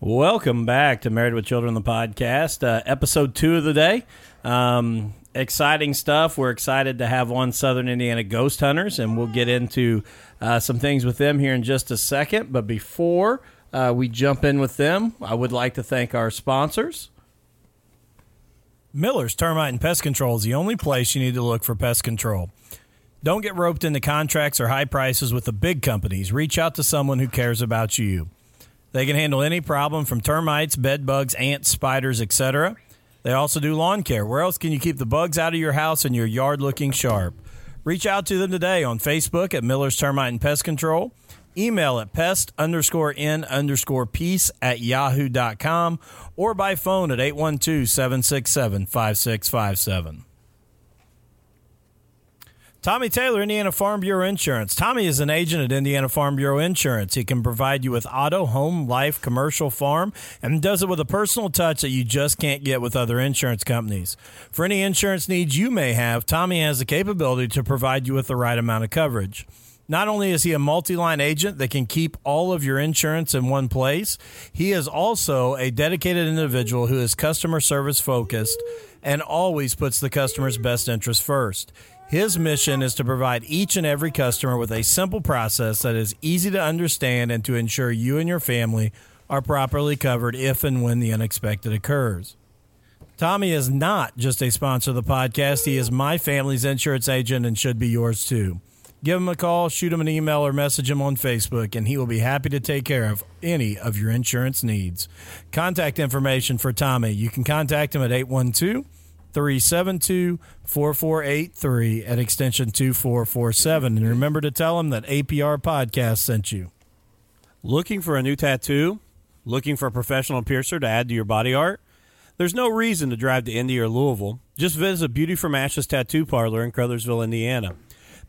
Welcome back to Married with Children, the podcast, uh, episode two of the day. Um, exciting stuff. We're excited to have on Southern Indiana Ghost Hunters, and we'll get into uh, some things with them here in just a second. But before uh, we jump in with them, I would like to thank our sponsors. Miller's Termite and Pest Control is the only place you need to look for pest control. Don't get roped into contracts or high prices with the big companies. Reach out to someone who cares about you. They can handle any problem from termites, bed bugs, ants, spiders, etc. They also do lawn care. Where else can you keep the bugs out of your house and your yard looking sharp? Reach out to them today on Facebook at Miller's Termite and Pest Control. Email at pest underscore n underscore peace at yahoo.com or by phone at 812 767 5657. Tommy Taylor, Indiana Farm Bureau Insurance. Tommy is an agent at Indiana Farm Bureau Insurance. He can provide you with auto, home, life, commercial, farm, and does it with a personal touch that you just can't get with other insurance companies. For any insurance needs you may have, Tommy has the capability to provide you with the right amount of coverage. Not only is he a multi line agent that can keep all of your insurance in one place, he is also a dedicated individual who is customer service focused and always puts the customer's best interest first. His mission is to provide each and every customer with a simple process that is easy to understand and to ensure you and your family are properly covered if and when the unexpected occurs. Tommy is not just a sponsor of the podcast, he is my family's insurance agent and should be yours too. Give him a call, shoot him an email, or message him on Facebook, and he will be happy to take care of any of your insurance needs. Contact information for Tommy. You can contact him at 812 372 4483 at extension 2447. And remember to tell them that APR Podcast sent you. Looking for a new tattoo? Looking for a professional piercer to add to your body art? There's no reason to drive to Indy or Louisville. Just visit Beauty from Ashes Tattoo Parlor in Crothersville, Indiana.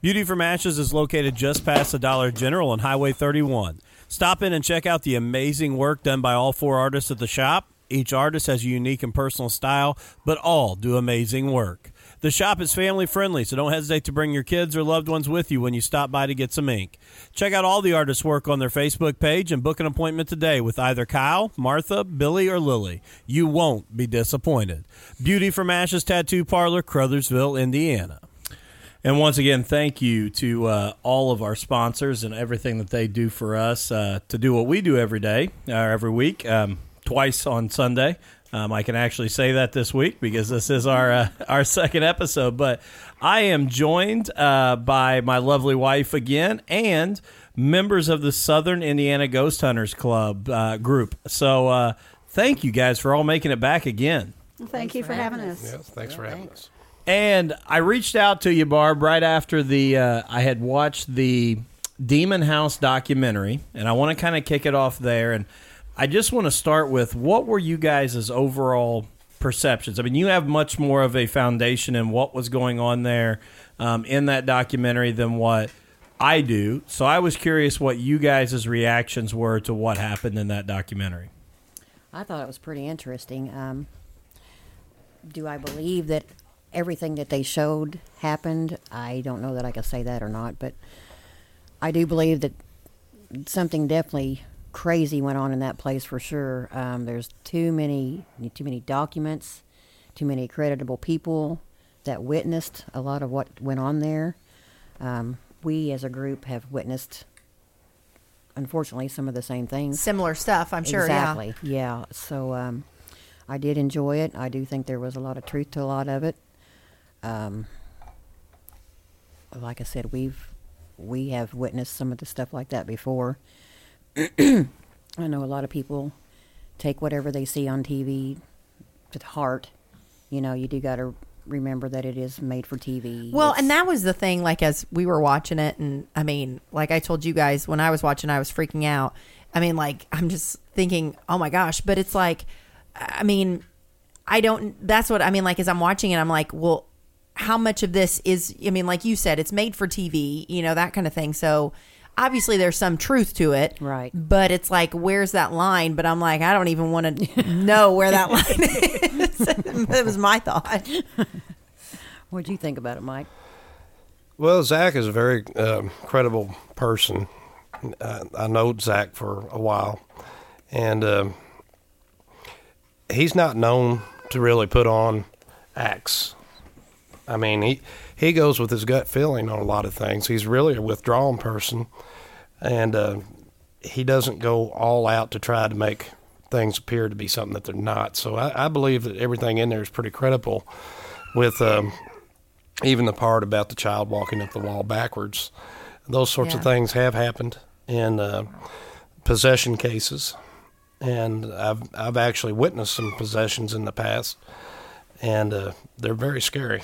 Beauty from Ashes is located just past the Dollar General on Highway 31. Stop in and check out the amazing work done by all four artists at the shop. Each artist has a unique and personal style, but all do amazing work. The shop is family friendly, so don't hesitate to bring your kids or loved ones with you when you stop by to get some ink. Check out all the artists' work on their Facebook page and book an appointment today with either Kyle, Martha, Billy, or Lily. You won't be disappointed. Beauty from Ashes Tattoo Parlor, Crothersville, Indiana. And once again, thank you to uh, all of our sponsors and everything that they do for us uh, to do what we do every day or uh, every week, um, twice on Sunday. Um, I can actually say that this week because this is our uh, our second episode. But I am joined uh, by my lovely wife again and members of the Southern Indiana Ghost Hunters Club uh, group. So thank you guys for all making it back again. Well, thank you for having us. Yes, thanks for having us. And I reached out to you, Barb, right after the uh, I had watched the Demon House documentary, and I want to kind of kick it off there. And I just want to start with what were you guys' overall perceptions? I mean, you have much more of a foundation in what was going on there um, in that documentary than what I do. So I was curious what you guys' reactions were to what happened in that documentary. I thought it was pretty interesting. Um, do I believe that everything that they showed happened. I don't know that I can say that or not, but I do believe that something definitely crazy went on in that place for sure. Um, there's too many too many documents, too many creditable people that witnessed a lot of what went on there. Um, we as a group have witnessed unfortunately some of the same things similar stuff i'm sure exactly yeah, yeah. so um, i did enjoy it i do think there was a lot of truth to a lot of it um, like I said, we've we have witnessed some of the stuff like that before. I know a lot of people take whatever they see on TV to heart. You know, you do got to remember that it is made for TV. Well, It's- and that was the thing. Like as we were watching it, and I mean, like I told you guys when I was watching, I was freaking out. I mean, like I'm just thinking, oh my gosh! But it's like, I mean, I don't. That's what I mean. Like as I'm watching it, I'm like, well, how much of this is I mean, like you said, it's made for TV, you know, that kind of thing. So obviously there's some truth to it. Right. But it's like where's that line? But I'm like, I don't even want to know where that line is. that was my thought. What'd you think about it, Mike? Well, Zach is a very um, credible person. I, I know Zach for a while, and um, he's not known to really put on acts. I mean, he he goes with his gut feeling on a lot of things. He's really a withdrawn person, and uh, he doesn't go all out to try to make things appear to be something that they're not. So I, I believe that everything in there is pretty credible, with um, even the part about the child walking up the wall backwards. Those sorts of things have happened in uh, possession cases, and I've I've actually witnessed some possessions in the past, and uh, they're very scary.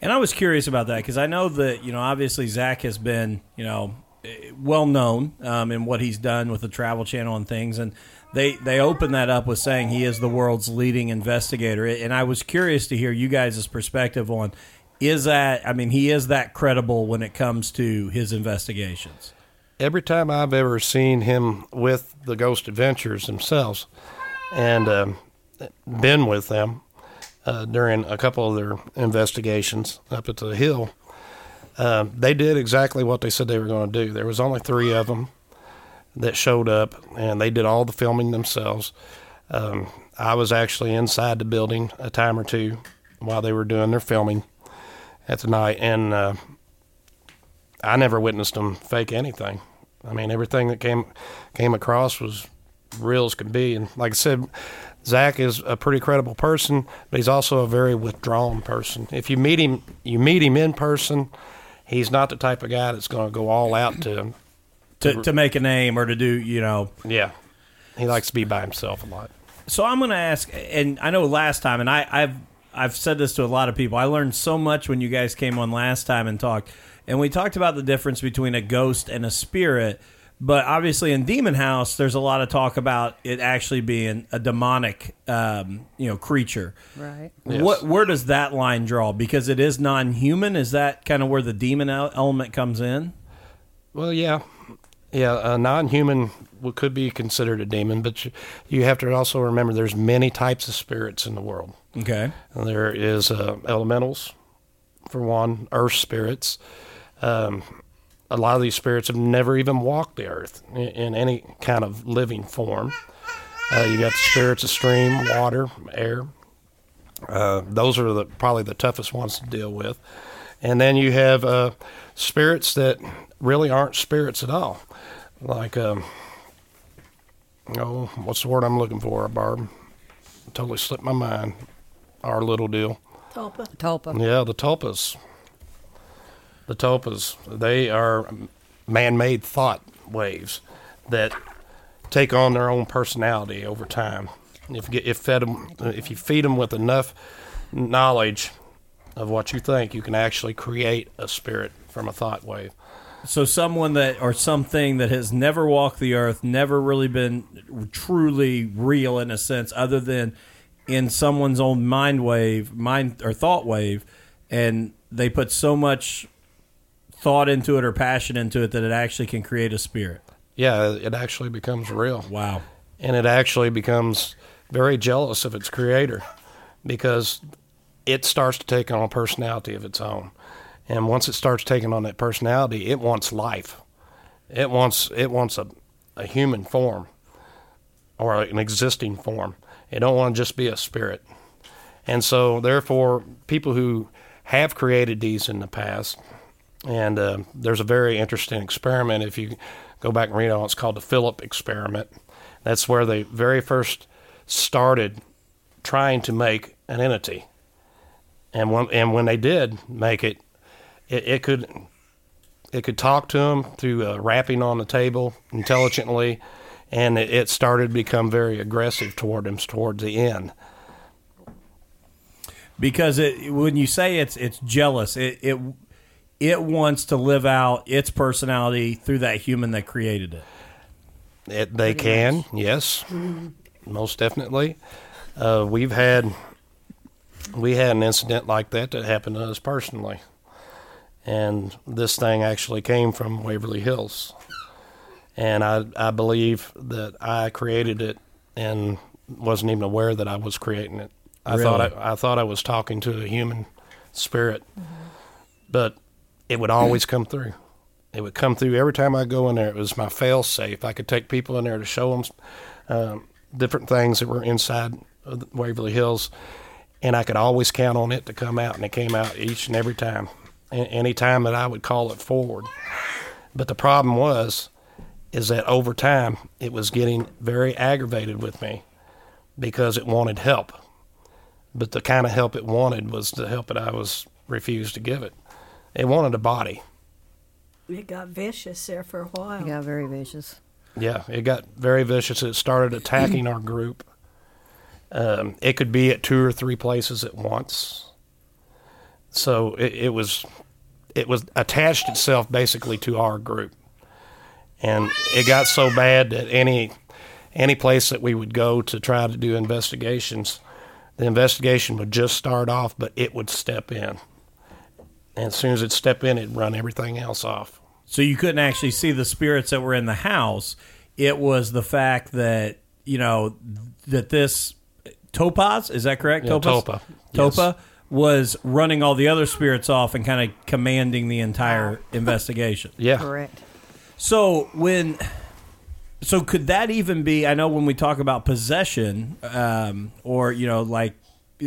And I was curious about that because I know that you know obviously Zach has been you know well known um, in what he's done with the Travel Channel and things, and they they open that up with saying he is the world's leading investigator. And I was curious to hear you guys' perspective on is that I mean he is that credible when it comes to his investigations. every time I've ever seen him with the Ghost Adventures themselves, and um, been with them uh, during a couple of their investigations up at the hill, um, they did exactly what they said they were going to do. There was only three of them that showed up, and they did all the filming themselves. Um, I was actually inside the building a time or two while they were doing their filming at the night, and uh, I never witnessed them fake anything. I mean, everything that came came across was real as could be. And like I said, Zach is a pretty credible person, but he's also a very withdrawn person. If you meet him, you meet him in person. He's not the type of guy that's going to go all out to. To, to make a name or to do, you know, Yeah, he likes to be by himself a lot. So I'm going to ask, and I know last time, and I, I've I've said this to a lot of people. I learned so much when you guys came on last time and talked, and we talked about the difference between a ghost and a spirit. But obviously, in Demon House, there's a lot of talk about it actually being a demonic, um, you know, creature. Right. Yes. What where does that line draw? Because it is non-human. Is that kind of where the demon element comes in? Well, yeah, yeah. A non-human w- could be considered a demon, but you, you have to also remember there's many types of spirits in the world. Okay. There is uh, elementals, for one, earth spirits. Um, a lot of these spirits have never even walked the earth in, in any kind of living form. Uh, you got the spirits of stream, water, air. Uh, those are the probably the toughest ones to deal with. And then you have uh, spirits that really aren't spirits at all, like um, oh, what's the word I'm looking for, Barb? Totally slipped my mind. Our little deal. Tulpa. Yeah, the tulpas. The tulpas. They are man-made thought waves that take on their own personality over time. If you if fed 'em- if you feed them with enough knowledge of what you think, you can actually create a spirit from a thought wave. So someone that or something that has never walked the earth, never really been truly real in a sense, other than in someone's own mind wave, mind or thought wave, and they put so much thought into it or passion into it that it actually can create a spirit. Yeah, it actually becomes real. Wow. and it actually becomes very jealous of its creator because it starts to take on a personality of its own. And once it starts taking on that personality, it wants life. It wants it wants a, a human form or an existing form. It don't want to just be a spirit. And so therefore people who have created these in the past and uh, there's a very interesting experiment. If you go back and read on, it, it's called the Philip experiment. That's where they very first started trying to make an entity. And when and when they did make it, it, it could it could talk to them through uh, rapping on the table intelligently, and it, it started to become very aggressive toward them towards the end. Because it when you say it's it's jealous, it it it wants to live out its personality through that human that created it. It, they can, yes, most definitely. Uh, we've had we had an incident like that that happened to us personally. And this thing actually came from Waverly Hills. And I, I believe that I created it and wasn't even aware that I was creating it. I thought I, I thought I was talking to a human spirit, but it would always come through. It would come through every time I go in there. It was my fail safe. I could take people in there to show them um, different things that were inside Waverly Hills, and I could always count on it to come out, and it came out each and every time. Any time that I would call it forward. But the problem was, is that over time it was getting very aggravated with me because it wanted help. But the kind of help it wanted was the help that I was refused to give it. It wanted a body. It got vicious there for a while. It got very vicious. Yeah, it got very vicious. It started attacking our group. Um, it could be at two or three places at once. So it, it was, it was attached itself basically to our group, and it got so bad that any, any place that we would go to try to do investigations, the investigation would just start off, but it would step in. And as soon as it step in, it'd run everything else off. So you couldn't actually see the spirits that were in the house. It was the fact that you know that this Topaz is that correct? Yeah, Topaz? Topa, Topa was running all the other spirits off and kind of commanding the entire investigation. Yeah. Correct. So when, so could that even be? I know when we talk about possession, um, or you know, like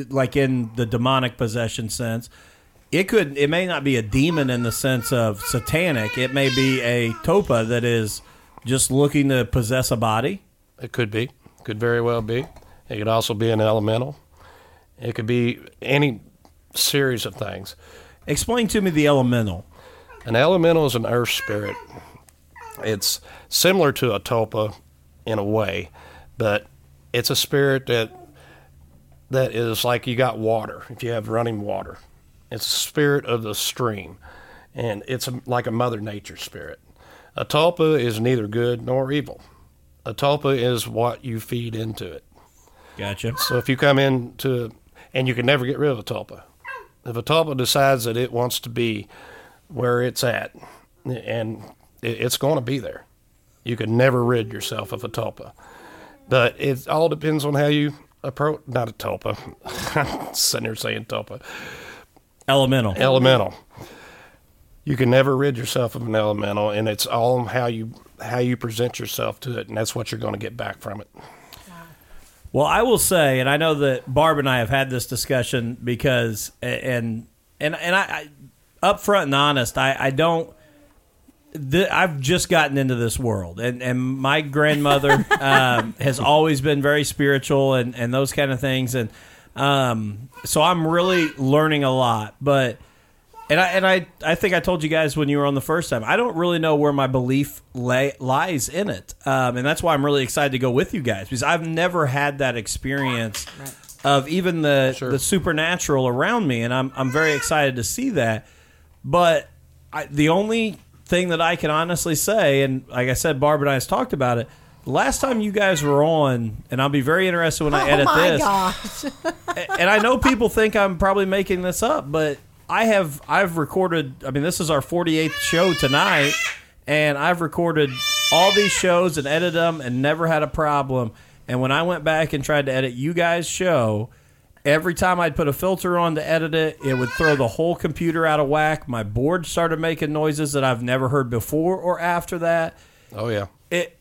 like in the demonic possession sense, it could it may not be a demon in the sense of satanic. It may be a topa that is just looking to possess a body. It could be. Could very well be. It could also be an elemental. It could be any series of things. Explain to me the elemental. An elemental is an earth spirit. It's similar to a topa in a way, but it's a spirit that that is like you got water. If you have running water, it's the spirit of the stream, and it's like a mother nature spirit. A tulpa is neither good nor evil. A tulpa is what you feed into it. Gotcha. So if you come into, and you can never get rid of a tulpa. If a tulpa decides that it wants to be where it's at, and it, it's going to be there, you can never rid yourself of a tulpa. But it all depends on how you approach. Not a tulpa. I'm sitting here saying tulpa. Elemental. Elemental. You can never rid yourself of an elemental, and it's all how you how you present yourself to it, and that's what you're going to get back from it. Well, I will say, and I know that Barb and I have had this discussion because, and and and I, I up front and honest, I, I don't. Th- I've just gotten into this world, and and my grandmother um, has always been very spiritual and and those kind of things, and um, so I'm really learning a lot, but. And I and I, I think I told you guys when you were on the first time. I don't really know where my belief lay, lies in it, um, and that's why I'm really excited to go with you guys because I've never had that experience of even the the supernatural around me, and I'm I'm very excited to see that. But I, the only thing that I can honestly say, and like I said, Barb and I has talked about it. The last time you guys were on, and I'll be very interested when I oh edit this. oh my this gosh. and I know people think I'm probably making this up, but I have I've recorded. I mean, this is our 48th show tonight, and I've recorded all these shows and edited them and never had a problem. And when I went back and tried to edit you guys' show, every time I'd put a filter on to edit it, it would throw the whole computer out of whack. My board started making noises that I've never heard before or after that Oh yeah. It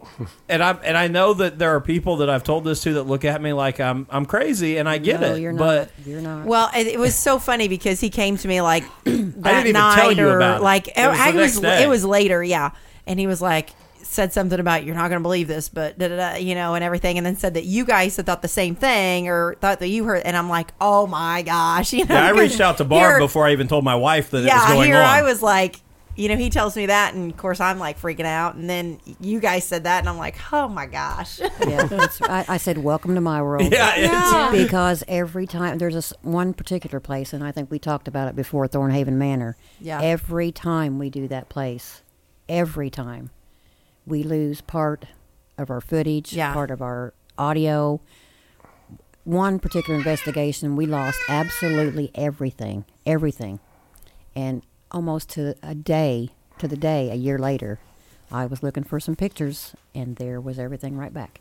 and I and I know that there are people that I've told this to that look at me like I'm I'm crazy and I get no, it. you're but. You're not. Well, it, it was so funny because he came to me like that even night tell you or about it. like It was I was day. it was later, yeah. And he was like said something about you're not going to believe this, but da, da, da, you know, and everything, and then said that you guys had thought the same thing or thought that you heard, and I'm like, oh my gosh, you know. yeah, I 'cause reached out to Barb here- before I even told my wife that it was going here on. I was like, you know, he tells me that, and of course I'm like freaking out, and then you guys said that, and I'm like, oh my gosh. yeah, it's, I, I said, "Welcome to my world." yeah, it's, because every time there's this one particular place, and I think we talked about it before, Thornhaven Manor. Yeah. Every time we do that place, every time, we lose part of our footage, Yeah. part of our audio. one particular investigation, we lost absolutely everything, everything, and almost to a day, to the day, a year later, I was looking for some pictures, and there was everything right back.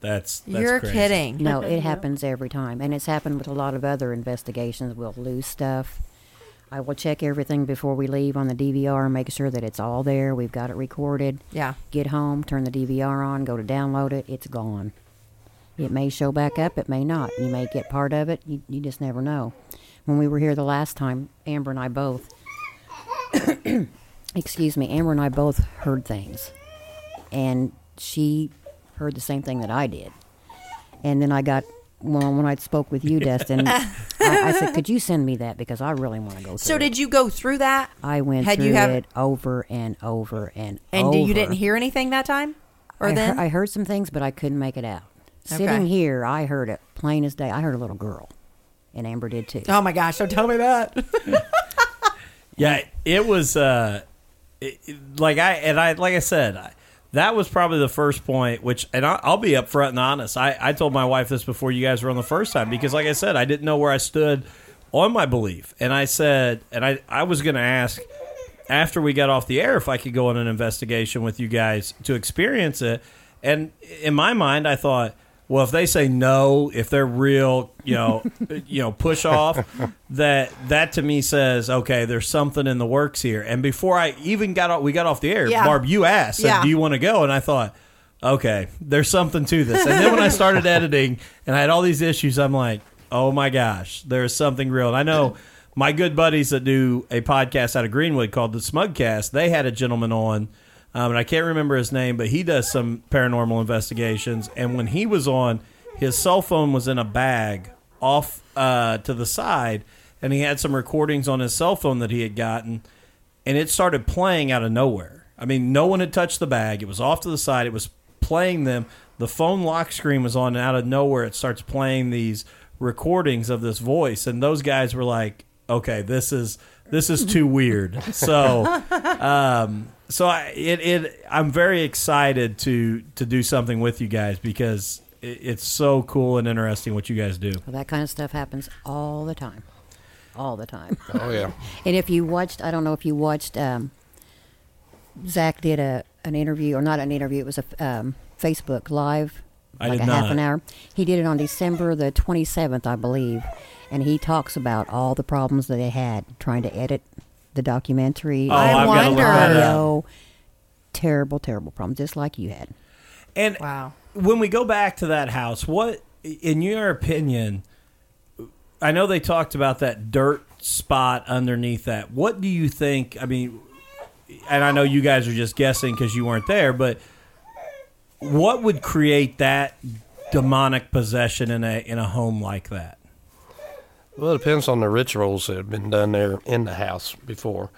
That's, that's You're crazy. kidding. No, it happens every time, and it's happened with a lot of other investigations. We'll lose stuff. I will check everything before we leave on the DVR, make sure that it's all there. We've got it recorded. Yeah. Get home, turn the DVR on, go to download it. It's gone. It may show back up. It may not. You may get part of it. You, you just never know. When we were here the last time, Amber and I both, excuse me, Amber and I both heard things, and she heard the same thing that I did. And then I got well when I spoke with you, Destin. I, I said, "Could you send me that because I really want to go." Through So it." did you go through that? I went had through you have- it over and over and over. And over. you didn't hear anything that time? Or I, then? I heard some things, but I couldn't make it out. Okay. Sitting here, I heard it plain as day. I heard a little girl, and Amber did too. oh my gosh, don't tell me that. Yeah, it was uh, it, like I and I like I said, I, that was probably the first point. Which and I, I'll be upfront and honest. I I told my wife this before you guys were on the first time because, like I said, I didn't know where I stood on my belief, and I said, and I I was going to ask after we got off the air if I could go on an investigation with you guys to experience it. And in my mind, I thought, well, if they say no, if they're real, you know, you know, push off, that that to me says, okay, there's something in the works here. And before I even got off, we got off the air. Yeah. Barb, you asked, said, Yeah. do you want to go? And I thought, okay, there's something to this. And then when I started editing and I had all these issues, I'm like, oh my gosh, there's something real. And I know my good buddies that do a podcast out of Greenwood called the Smugcast, they had a gentleman on, um, and I can't remember his name, but he does some paranormal investigations. And when he was on, his cell phone was in a bag off uh, to the side, and he had some recordings on his cell phone that he had gotten and it started playing out of nowhere. I mean, no one had touched the bag. It was off to the side. It was playing them. The phone lock screen was on, and out of nowhere, it starts playing these recordings of this voice. And those guys were like, "Okay, this is this is too weird." So, um, so I it, it I'm very excited to to do something with you guys because it, it's so cool and interesting what you guys do. Well, that kind of stuff happens all the time, all the time. Oh yeah. And if you watched, I don't know if you watched, um, Zach did a an interview, or not an interview. It was a um, Facebook live, I like did a half an hour. He did it on December the twenty seventh, I believe, and he talks about all the problems that they had trying to edit the documentary. Oh, I I've gotta look wonder. that up. audio. Terrible, terrible problem, just like you had. And Wow. when we go back to that house, what, in your opinion, I know they talked about that dirt spot underneath that. What do you think? I mean, and I know you guys are just guessing because you weren't there, but what would create that demonic possession in a in a home like that? Well, it depends on the rituals that have been done there in the house before.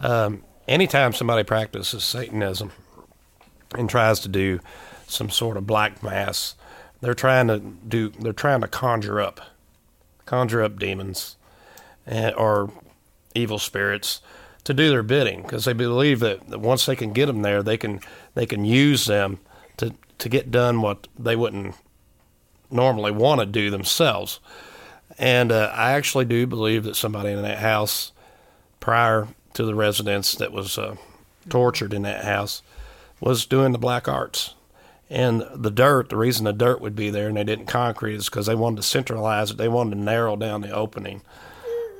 Um, anytime somebody practices Satanism and tries to do some sort of black mass, they're trying to do. They're trying to conjure up, conjure up demons, and, or evil spirits to do their bidding because they believe that, that once they can get them there, they can they can use them to to get done what they wouldn't normally want to do themselves. And uh, I actually do believe that somebody in that house, prior to the residents that was uh, tortured in that house, was doing the black arts. And the dirt, the reason the dirt would be there and they didn't concrete is because they wanted to centralize it. They wanted to narrow down the opening.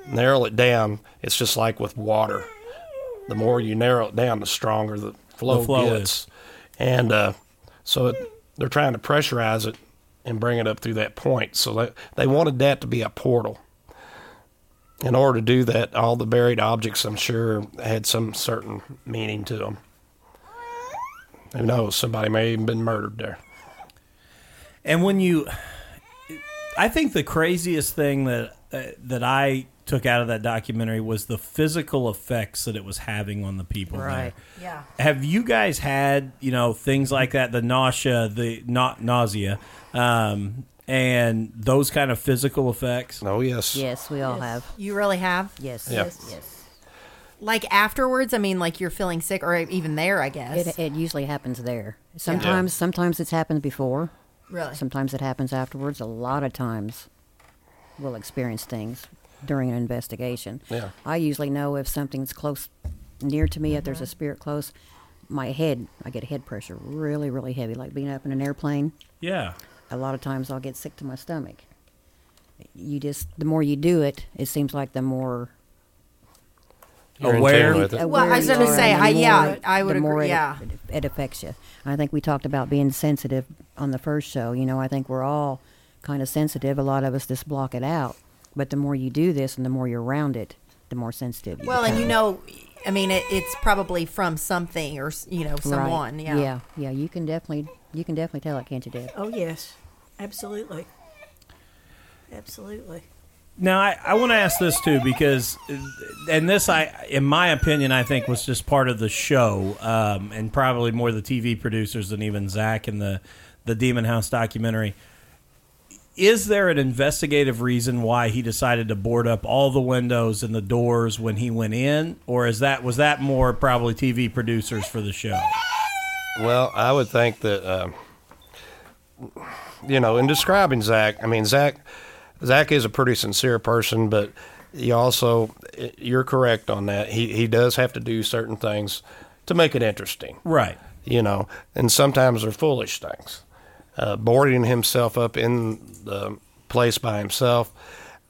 Narrow it down, it's just like with water. The more you narrow it down, the stronger the flow, The flow gets. And uh, so it, they're trying to pressurize it and bring it up through that point. So they, they wanted that to be a portal. In order to do that, all the buried objects, I'm sure, had some certain meaning to them. Who knows? Somebody may have even been murdered there. And when you, I think the craziest thing that uh, that I took out of that documentary was the physical effects that it was having on the people Right. there. Yeah. Have you guys had you know things like that, the nausea, the not nausea, um, and those kind of physical effects? Oh, yes. Yes, we all have. You really have? Yes, Yeah. yes, yes. Like afterwards, I mean, like you're feeling sick, or even there, I guess. It, it usually happens there. Sometimes, sometimes it's happened before. Really? Sometimes it happens afterwards. A lot of times we'll experience things during an investigation. Yeah. I usually know if something's close near to me, if Mm-hmm. there's a spirit close, my head, I get head pressure really, really heavy, like being up in an airplane. Yeah. A lot of times I'll get sick to my stomach. You just, the more you do it, it seems like the more You're in Aware. tune with it. Well, I was gonna say, and the I- yeah, more- I would more agree, it- yeah. it, it affects you. I think we talked about being sensitive on the first show. You know, I think we're all kind of sensitive. A lot of us just block it out. But the more you do this and the more you're around it, the more sensitive you Well, and you know, I mean, it, it's probably from something or you know Right. someone. Yeah. yeah, yeah. You can definitely, you can definitely tell it, can't you, Deb? Oh yes, absolutely, absolutely. Now I, I want to ask this too because, and this I, in my opinion, I think was just part of the show, um, and probably more the TV producers than even Zach and the the Demon House documentary. Is there an investigative reason why he decided to board up all the windows and the doors when he went in, or is that was that more probably TV producers for the show? Well, I would think that, um, you know, in describing Zach, I mean, Zach, Zach is a pretty sincere person, but he also, you're correct on that. He he does have to do certain things to make it interesting, Right. you know, and sometimes they're foolish things. Uh, boarding himself up in the place by himself,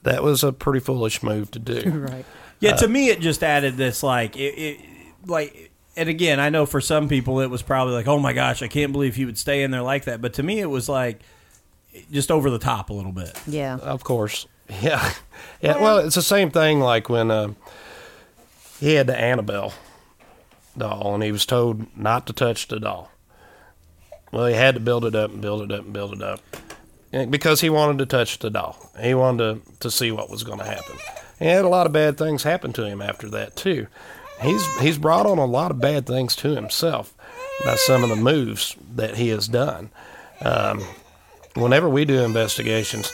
that was a pretty foolish move to do. Right. Yeah, to me, it just added this like it, it like. And again, I know for some people it was probably like, "Oh my gosh, I can't believe he would stay in there like that." But to me, it was like just over the top a little bit. Yeah. Of course. Yeah. Yeah. Well, it's the same thing like when uh, he had the Annabelle doll and he was told not to touch the doll. Well, he had to build it up and build it up and build it up because he wanted to touch the doll. He wanted to, to see what was going to happen. He had a lot of bad things happen to him after that, too. He's, he's brought on a lot of bad things to himself by some of the moves that he has done. Um, whenever we do investigations,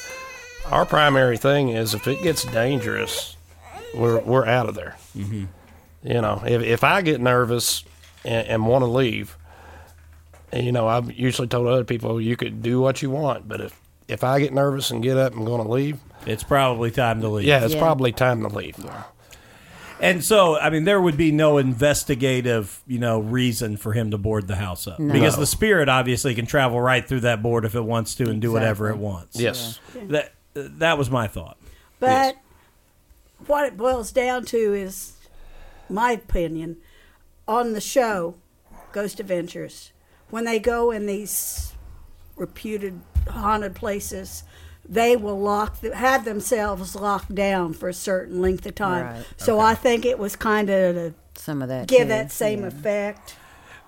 our primary thing is if it gets dangerous, we're we're out of there. Mm-hmm. You know, if if I get nervous and, and want to leave, you know, I've usually told other people you could do what you want, but if if I get nervous and get up and going to leave, It's probably time to leave. yeah, it's Yeah. probably time to leave. And so, I mean, there would be no investigative, you know, reason for him to board the house up No. because No. the spirit obviously can travel right through that board if it wants to and do whatever it Exactly. wants. Yes, That that was my thought. But what it boils down to is, my opinion, on the show, Ghost Adventures, when they go in these reputed haunted places, they will lock have themselves locked down for a certain length of time. Right. So I think it was kind of Some of that. give too. that same Yeah. effect.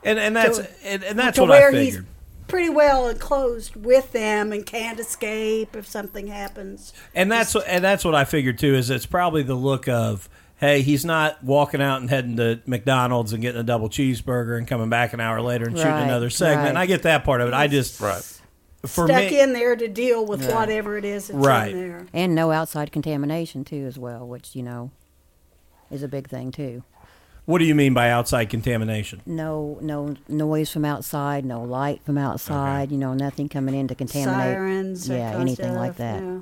And and that's To- and, and that's to what where I he's figured. pretty well enclosed with them and can't escape if something happens. And that's what, and that's what I figured too. Is it's probably the look of hey, he's not walking out and heading to McDonald's and getting a double cheeseburger and coming back an hour later and shooting another segment. right. I get that part of it. I just right. For Stuck me, in there to deal with whatever it is that's Right. in there. And no outside contamination too, as well, which you know is a big thing too. what do you mean by outside contamination? No, no noise from outside, no light from outside. You know, nothing coming in to contaminate. Sirens, yeah, kind of anything like that. yeah.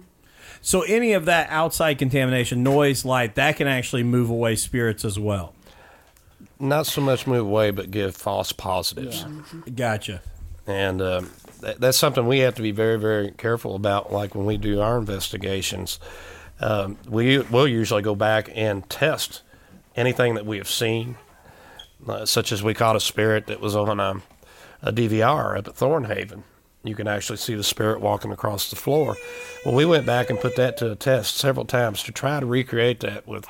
So any of that outside contamination, noise, light, that can actually move away spirits as well. Not so much move away, but give false positives. Gotcha. and um, that, that's something we have to be very, very careful about. Like when we do our investigations, um, we will usually go back and test anything that we have seen, uh, such as we caught a spirit that was on a, a DVR up at Thornhaven. You can actually see the spirit walking across the floor. Well, we went back and put that to a test several times to try to recreate that with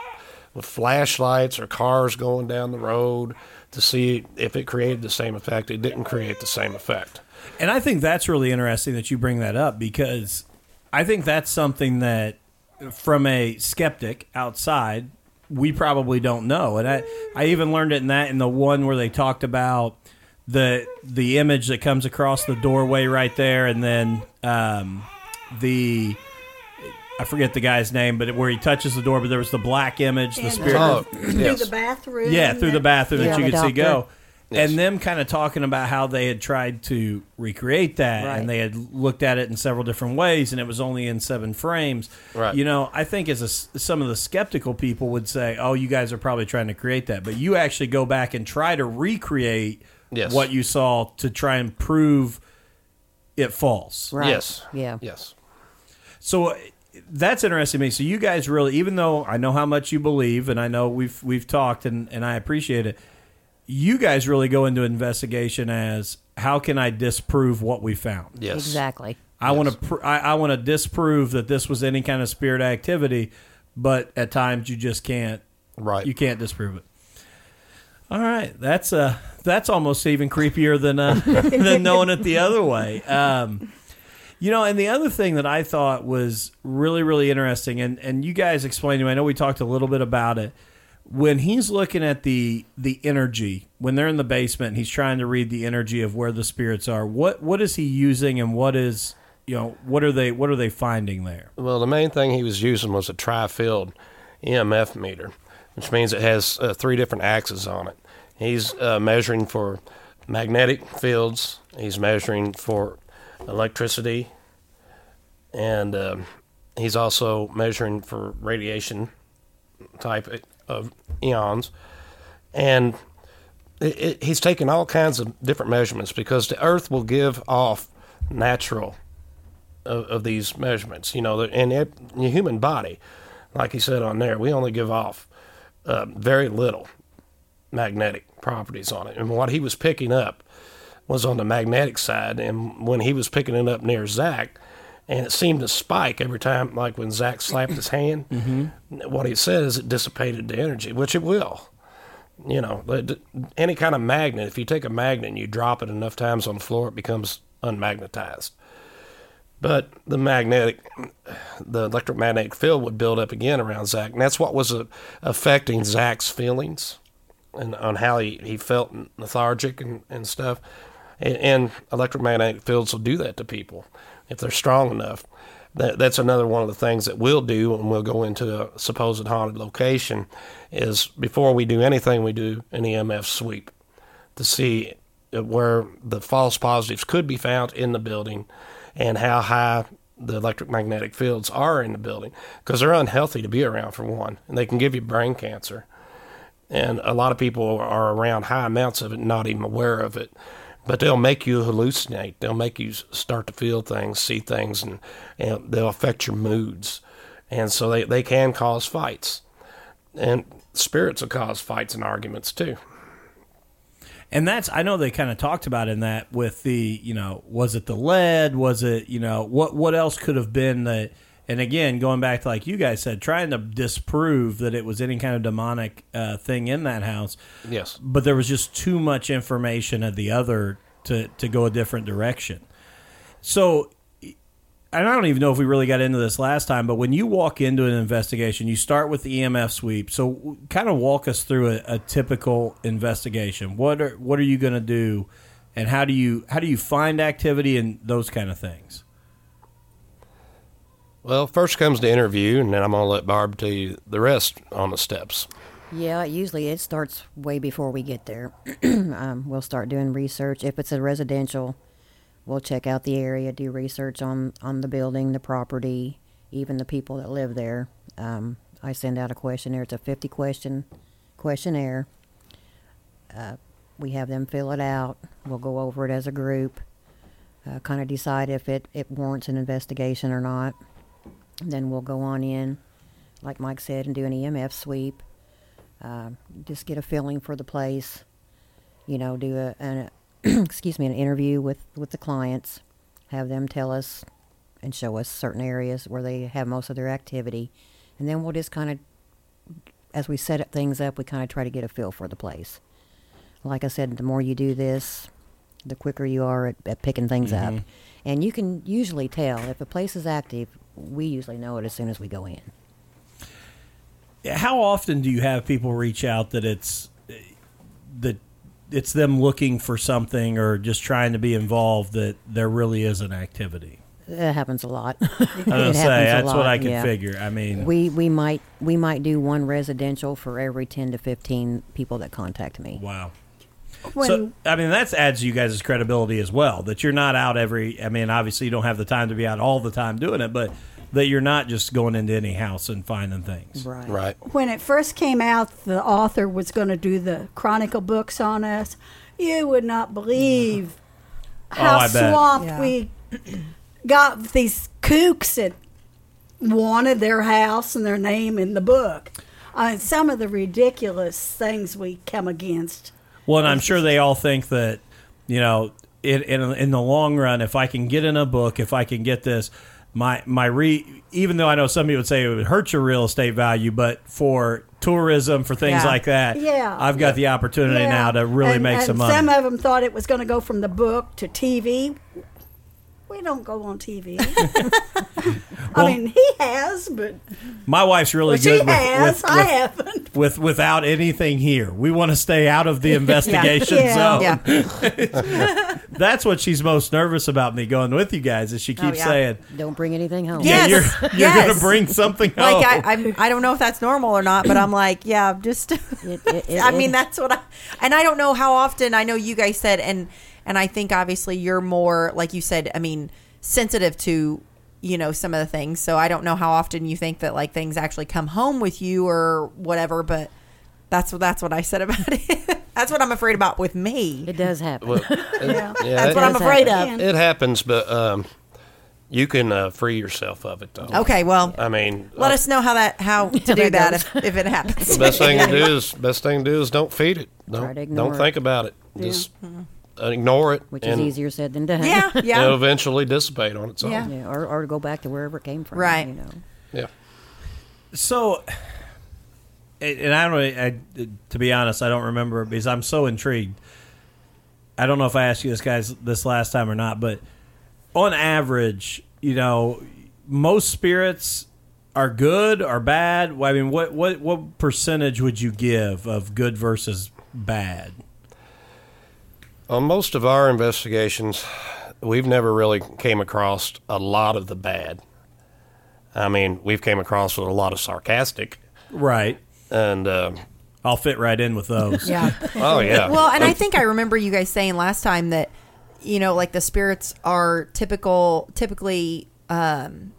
with flashlights or cars going down the road to see if it created the same effect. It didn't create the same effect. And I think that's really interesting that you bring that up because I think that's something that, from a skeptic outside, we probably don't know. And I, I even learned it in that in the one where they talked about the the image that comes across the doorway right there, and then um, the I forget the guy's name, but where he touches the door, but there was the black image, the spirit. Oh, through the bathroom. Yeah, through the bathroom Yeah, that you the could see doctor. Go. and them kind of talking about how they had tried to recreate that Right. and they had looked at it in several different ways and it was only in seven frames Right. you know i think as a s some of the skeptical people would say oh you guys are probably trying to create that but you actually go back and try to recreate Yes. what you saw to try and prove it false Right. Yes. Yeah. Yes. so uh, that's interesting to me. So you guys really, even though I know how much you believe, and I know we've we've talked, and and I appreciate it. You guys really go into investigation as how can I disprove what we found? Yes. Exactly. I want to pr- I, I want to disprove that this was any kind of spirit activity, but at times you just can't Right. you can't disprove it. All right, that's uh that's almost even creepier than uh, than knowing it the other way. Um, you know, and the other thing that I thought was really really interesting, and and you guys explained to me. I know we talked a little bit about it when he's looking at the the energy when they're in the basement. He's trying to read the energy of where the spirits are. What what is he using, and what is you know what are they what are they finding there? Well, the main thing he was using was a tri-field EMF meter, which means it has uh, three different axes on it. He's uh, measuring for magnetic fields. He's measuring for electricity, and um, he's also measuring for radiation type of ions. And it, it, he's taken all kinds of different measurements because the Earth will give off natural of, of these measurements. You know, and it, the human body, like he said on there, we only give off uh, very little magnetic properties on it. And what he was picking up was on the magnetic side. And when he was picking it up near Zach, and it seemed to spike every time, like when Zach slapped his hand, what he said is it dissipated the energy, which it will. You know, any kind of magnet, if you take a magnet and you drop it enough times on the floor, it becomes unmagnetized. But the magnetic, the electromagnetic field would build up again around Zach, and that's what was uh, affecting Zach's feelings and on how he, he felt lethargic and, and stuff. And, and electromagnetic fields will do that to people if they're strong enough. That, that's another one of the things that we'll do when we'll go into a supposed haunted location is before we do anything, we do an EMF sweep to see where the false positives could be found in the building and how high the electromagnetic fields are in the building because they're unhealthy to be around for one and they can give you brain cancer and a lot of people are around high amounts of it not even aware of it but they'll make you hallucinate. They'll make you start to feel things see things and, and they'll affect your moods. And so they, they can cause fights. And spirits will cause fights and arguments too. And that's I know they kind of talked about in that with the you know was it the lead? Was it you know what what else could have been the and again going back to like you guys said trying to disprove that it was any kind of demonic uh, thing in that house yes but there was just too much information at the other to to go a different direction so and I don't even know if we really got into this last time, but when you walk into an investigation, you start with the EMF sweep. So, kind of walk us through a, a typical investigation. What are what are you going to do, and how do you how do you find activity and those kind of things? Well, first comes the interview, and then I'm going to let Barb tell you the rest on the steps. Yeah, usually it starts way before we get there. um, we'll start doing research. If it's a residential, we'll check out the area, do research on, on the building, the property, even the people that live there. Um, I send out a questionnaire. It's a 50 question questionnaire. Uh, we have them fill it out. We'll go over it as a group, uh, kind of decide if it, it warrants an investigation or not. Then we'll go on in, like Mike said, and do an EMF sweep uh, just get a feeling for the place. You know, do a an excuse me an interview with with the clients, have them tell us and show us certain areas where they have most of their activity, and then we'll just kind of, as we set things up, we kind of try to get a feel for the place. Like I said, the more you do this, the quicker you are at, at picking things up, and you can usually tell if a place is active. We usually know it as soon as we go in. How often do you have people reach out that it's that it's them looking for something or just trying to be involved that there really is an activity? It happens a lot. I was gonna say that's what I can yeah. figure. I mean, We we might we might do one residential for every ten to fifteen people that contact me. wow. When so I mean that adds you guys' credibility as well. That you're not out every. I mean, obviously you don't have the time to be out all the time doing it, but that you're not just going into any house and finding things. Right. Right. when it first came out, the author was going to do the chronicle books on us. You would not believe how Oh, I swamped Yeah. we got these kooks that wanted their house and their name in the book. Uh, some of the ridiculous things we come against. Well, and I'm sure they all think that you know, in in, in the long run, if I can get in a book, if I can get this, my my re. Even though I know some people would say it would hurt your real estate value, but for tourism, for things Yeah. like that, Yeah. I've got the opportunity Yeah. now to really And- make and some money. Some of them thought it was going to go from the book to TV. We don't go on TV. Well- I mean, he has, but my wife's really well, she good with, has. with, I with, haven't. with without anything here. We want to stay out of the investigation Yeah. zone. Yeah. That's what she's most nervous about me going with you guys. Is she oh, keeps Oh, yeah. saying, Don't bring anything home. Yes. "Yeah, you're you're yes. going to bring something home." Like I, I'm, I don't know if that's normal or not, but I'm like, yeah, just. It- it- it- I mean, that's what I, and I don't know how often. I know you guys said, and and I think obviously you're more like you said. I mean, sensitive to you know some of the things. So I don't know how often you think that like things actually come home with you or whatever. But that's what that's what I said about it. that's what I'm afraid about with me. It does happen. Well, it- yeah, That's it, what I'm afraid happen. of. it happens, but um, you can uh, free yourself of it, though. Okay, well, I mean, let uh, us know how that how to do that that if, if it happens. The best thing to do is best thing to do is don't feed it. Don't to ignore don't it. think about it. Just Uh, ignore it, Which and is easier said than done. yeah, it'll yeah, eventually dissipate on its own. Yeah. Yeah, or, or go back to wherever it came from. Right. You know. Yeah. So, and and I don't. I, to be honest, I don't remember because I'm so intrigued. I don't know if I asked you this guys this last time or not, but on average, you know, most spirits are good or bad. I mean, what what what percentage would you give of good versus bad? On most of our investigations, we've never really came across a lot of the bad. I mean, we've came across with a lot of sarcastic Right. and uh, I'll fit right in with those. yeah. oh yeah. Well, and I think I remember you guys saying last time that you know, like the spirits are typical, typically. um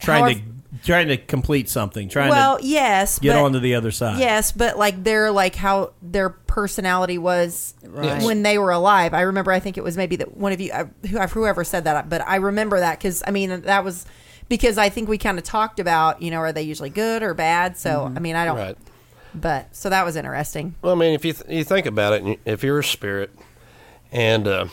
trying however- to trying to complete something, trying well, to yes, get but, on to the other side. Yes, but like they're like how their personality was Right. when they were alive. I remember. I think it was maybe that one of you, uh, who whoever said that, but I remember that because I mean that was because I think we kind of talked about you know are they usually good or bad. So I mean I don't. right. But so that was interesting. Well, I mean, if you th- you think about it, if you're a spirit, and uh,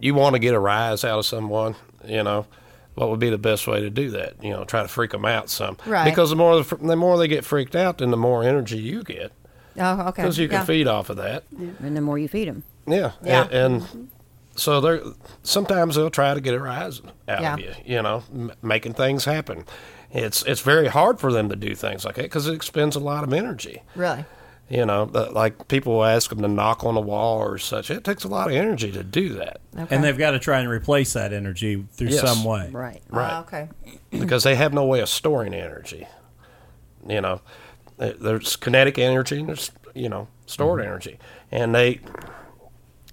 you want to get a rise out of someone, you know, what would be the best way to do that? You know, try to freak them out some, Right. Because the more the, the more they get freaked out, then the more energy you get, Oh, okay. because you can Yeah. feed off of that. And the more you feed them. Yeah, Yeah. A- and, so they're sometimes they'll try to get a rise out Yeah. of you, you know, m- making things happen. It's it's very hard for them to do things like that because it expends a lot of energy. Really. You know, the- like people ask them to knock on a wall or such. It takes a lot of energy to do that Okay. And they've got to try and replace that energy through Yes. some way. Right. Right. Ah, okay. because they have no way of storing energy. You know, there's kinetic energy and there's you know stored energy, and they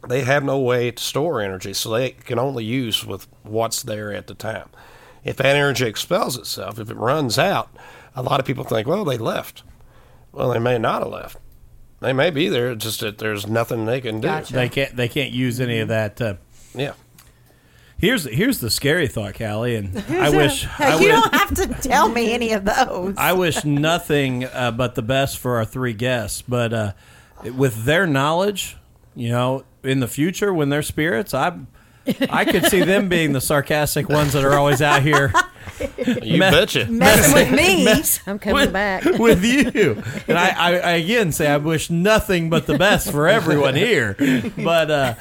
they have no way to store energy, so they can only use with what's there at the time. If that energy expels itself, if it runs out, a lot of people think, well, they left. Well, they may not have left. They may be there, it's just that there's nothing they can do. Gotcha. They can't they can't use any of that. Uh, Yeah. here's here's the scary thought, Callie, and I wish I you wish, don't have to tell me any of those. I wish nothing uh, but the best for our three guests. But uh, with their knowledge, you know, in the future when they're spirits, I I could see them being the sarcastic ones that are always out here You Me- betcha. Messing with me. I'm coming with, back. with you. And I, I, I again say I wish nothing but the best for everyone here. But uh,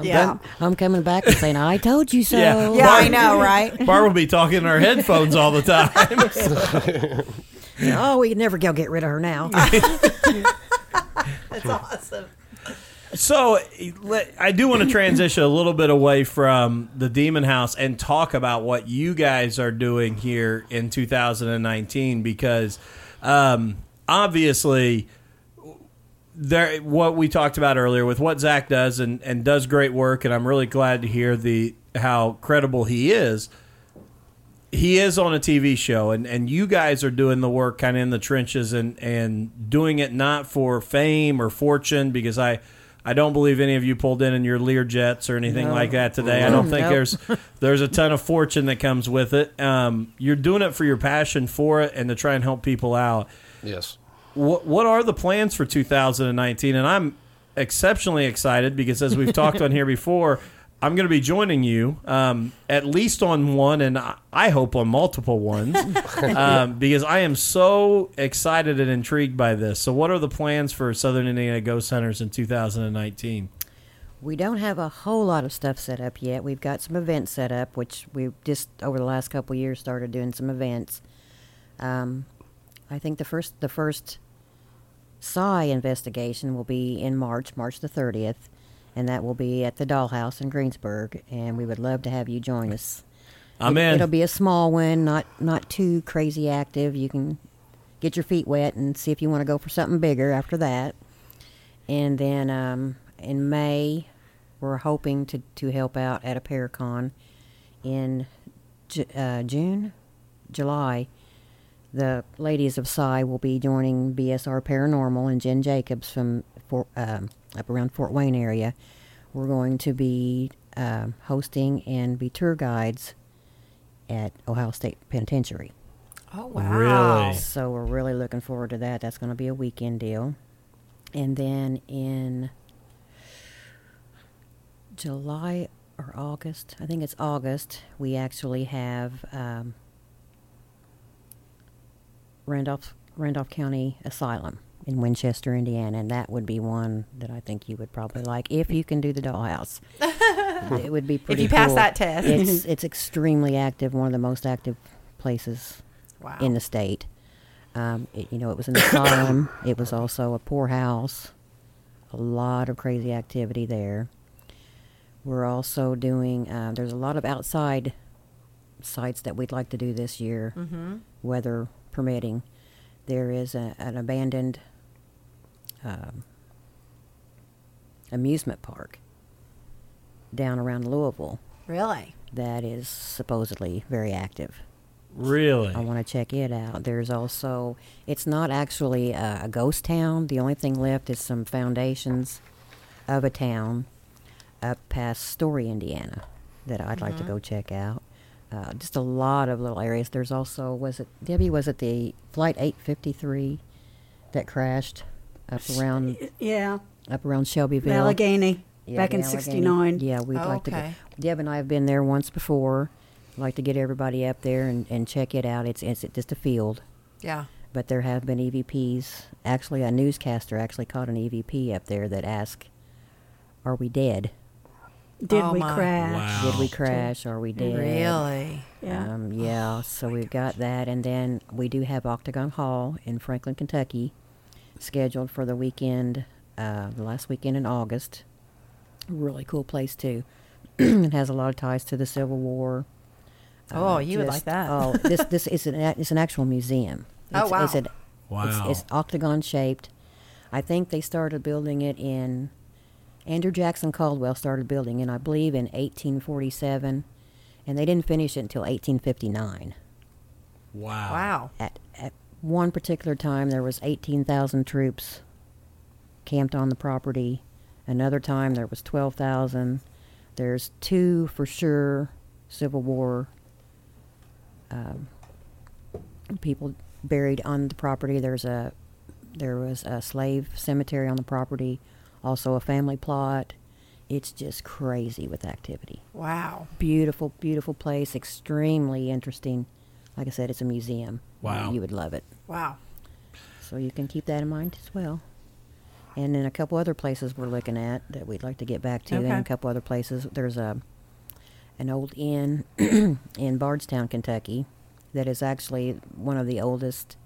yeah. I'm coming back and saying, I told you so. Yeah. Yeah, I know, right? Barb will be talking in her headphones all the time. Oh, we can never go get rid of her now. That's awesome. So I do want to transition a little bit away from the Demon House and talk about what you guys are doing here in 2019 because um, obviously there what we talked about earlier with what Zach does and, and does great work and I'm really glad to hear the how credible he is. He is on a TV show and, and you guys are doing the work kind of in the trenches and, and doing it not for fame or fortune because I I don't believe any of you pulled in in your Lear jets or anything like that today. I don't think Nope. there's there's a ton of fortune that comes with it. Um, you're doing it for your passion for it and to try and help people out Yes. what what are the plans for 2019 and i'm exceptionally excited because as we've talked on here before i'm going to be joining you um, at least on one and I- hope on multiple ones um, because i am so excited and intrigued by this so what are the plans for southern indiana ghost hunters in 2019 We don't have a whole lot of stuff set up yet. We've got some events set up, which we've just over the last couple of years started doing some events. Um, I think the first the first Psy investigation will be in March, March the thirtieth, and that will be at the Dollhouse in Greensburg. And we would love to have you join us. i'm It- in It'll be a small one, not not too crazy active. You can get your feet wet and see if you want to go for something bigger after that. And then um, in May, we're hoping to, to help out at a Paracon. In uh, June, July, the ladies of Psy will be joining BSR Paranormal and Jen Jacobs from Fort, um, up around Fort Wayne area. We're going to be um, hosting and be tour guides at Ohio State Penitentiary. Oh wow. Really? So we're really looking forward to that. That's going to be a weekend deal. And then in July or August, I think it's August, we actually have um, Randolph Randolph County Asylum in Winchester, Indiana, and that would be one that I think you would probably like if you can do the dollhouse. it would be pretty. If you pass cool. that test. it's it's extremely active. One of the most active places Wow. in the state. Um, it, you know, it was an asylum. it was also a poorhouse. A lot of crazy activity there. We're also doing. Uh, there's a lot of outside sites that we'd like to do this year, mm-hmm. weather permitting. There is a, an abandoned um, amusement park down around Louisville Really? that is supposedly very active. really I want to check it out. There's also, it's not actually a, a ghost town. The only thing left is some foundations of a town up past Story, Indiana, that I'd like to go check out. Uh, just a lot of little areas. There's also, was it, Debbie, was it the Flight 853 that crashed up around, Yeah, up around Shelbyville? Allegheny, Yeah, back in '69. Yeah, we'd Oh, like to go. Deb and I have been there once before. Like to get everybody up there and, and check it out. It's it's just a field, Yeah. but there have been EVPs. Actually, a newscaster actually caught an EVP up there that asked, "Are we dead? Did Oh, we my. crash? Wow. Did we crash? Are we dead?" Really? Yeah. Um, yeah. So we've got that, and then we do have Octagon Hall in Franklin, Kentucky, scheduled for the weekend, uh, the last weekend in August. Really cool place too. it has a lot of ties to the Civil War. Oh, you would like that. Oh, this this is an it's an actual museum. Oh, It's, wow. It's, an, Wow. it's, it's octagon shaped. I think they started building it in. Andrew Jackson Caldwell started building it, I believe, in 1847, and they didn't finish it until 1859. wow Wow. At at one particular time, there was 18,000 troops camped on the property. Another time, there was 12,000. There's two for sure Civil War um, people buried on the property. There's a there was a slave cemetery on the property, also a family plot. It's just crazy with activity. Wow. Beautiful, beautiful place. Extremely interesting. Like I said, it's a museum. Wow. you would love it. Wow. So you can keep that in mind as well. And then a couple other places we're looking at that we'd like to get back to, and a couple other places. There's a an old inn in Bardstown, Kentucky, that is actually one of the oldest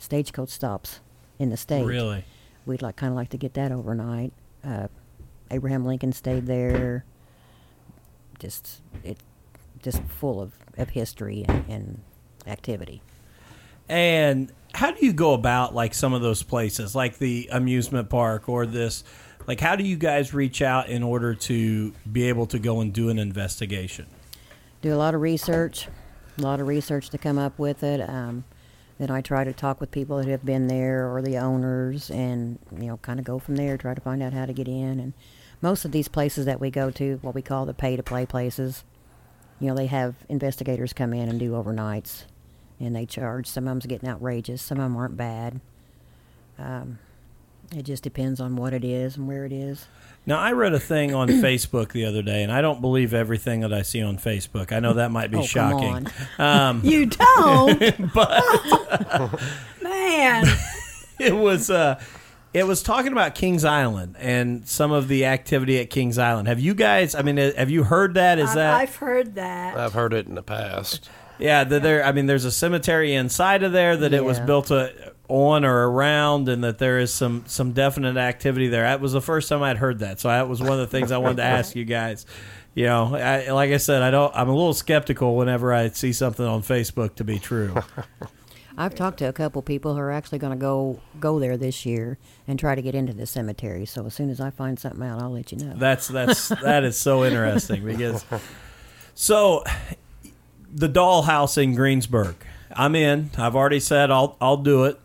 stagecoach stops in the state. really We'd like kind of like to get that overnight. Uh, Abraham Lincoln stayed there. Just it, just full of, of history and, and activity. And how do you go about like some of those places, like the amusement park or this? Like, how do you guys reach out in order to be able to go and do an investigation? do a lot of research, a lot of research to come up with it. Um, then I try to talk with people that have been there or the owners, and you know, kind of go from there. Try to find out how to get in. And most of these places that we go to, what we call the pay-to-play places, you know, they have investigators come in and do overnights, and they charge. Some of them's getting outrageous. Some of them aren't bad. Um, it just depends on what it is and where it is. Now, I read a thing on Facebook the other day, and I don't believe everything that I see on Facebook. I know that might be Oh, come shocking. on. Um, You don't, but man. it was uh, it was talking about Kings Island and some of the activity at Kings Island. Have you guys? I mean, uh, have you heard that? Is I've, that I've heard that. I've heard it in the past. Yeah? That there. I mean, there's a cemetery inside of there that it was Yeah. built uh on or around, and that there is some some definite activity there. That was the first time I'd heard that, so that was one of the things I wanted to ask you guys. You know, I, like I said, I don't. I'm a little skeptical whenever I see something on Facebook to be true. I've talked to a couple people who are actually going to go go there this year and try to get into the cemetery. So as soon as I find something out, I'll let you know. That's that's that is so interesting because so the dollhouse in Greensburg. I'm in. I've already said I'll I'll do it.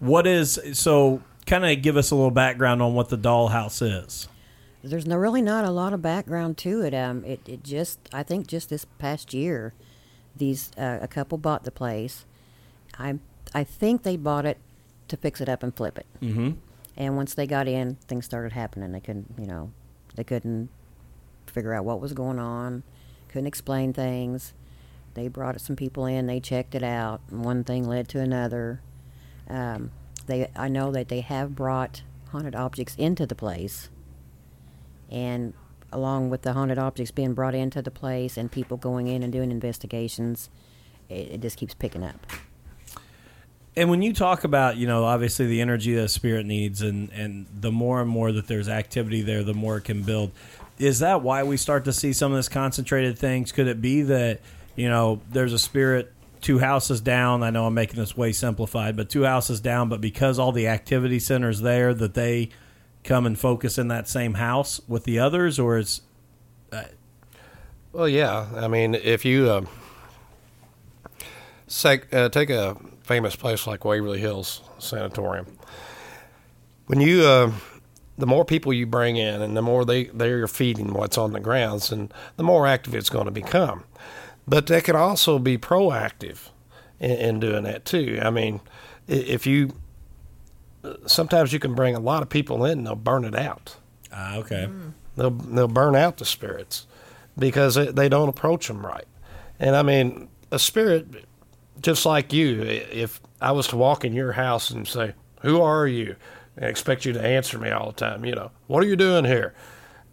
What is so? Kind of give us a little background on what the dollhouse is. There's no really not a lot of background to it. Um, it, it just I think just this past year, these uh, a couple bought the place. I I think they bought it to fix it up and flip it. Mm-hmm. And once they got in, things started happening. They couldn't, you know, they couldn't figure out what was going on, couldn't explain things. They brought some people in, they checked it out, and one thing led to another. Um, they, I know that they have brought haunted objects into the place, and along with the haunted objects being brought into the place and people going in and doing investigations, it, it just keeps picking up. And when you talk about, you know, obviously the energy that a spirit needs, and and the more and more that there's activity there, the more it can build. Is that why we start to see some of this concentrated things? Could it be that you know there's a spirit two houses down? I know I'm making this way simplified, but two houses down, but because all the activity centers there, that they come and focus in that same house with the others, or is Well, yeah. I mean, if you uh, uh, take a famous place like Waverly Hills Sanatorium, when you uh, the more people you bring in, and the more they they're feeding what's on the grounds, and the more active it's going to become. But they can also be proactive in, in doing that too. I mean, if you sometimes you can bring a lot of people in, and they'll burn it out ah, okay? they'll they'll burn out the spirits because they, they don't approach them right. And I mean, a spirit, just like you, if I was to walk in your house and say, "Who are you?" and expect you to answer me all the time, you know, "What are you doing here?"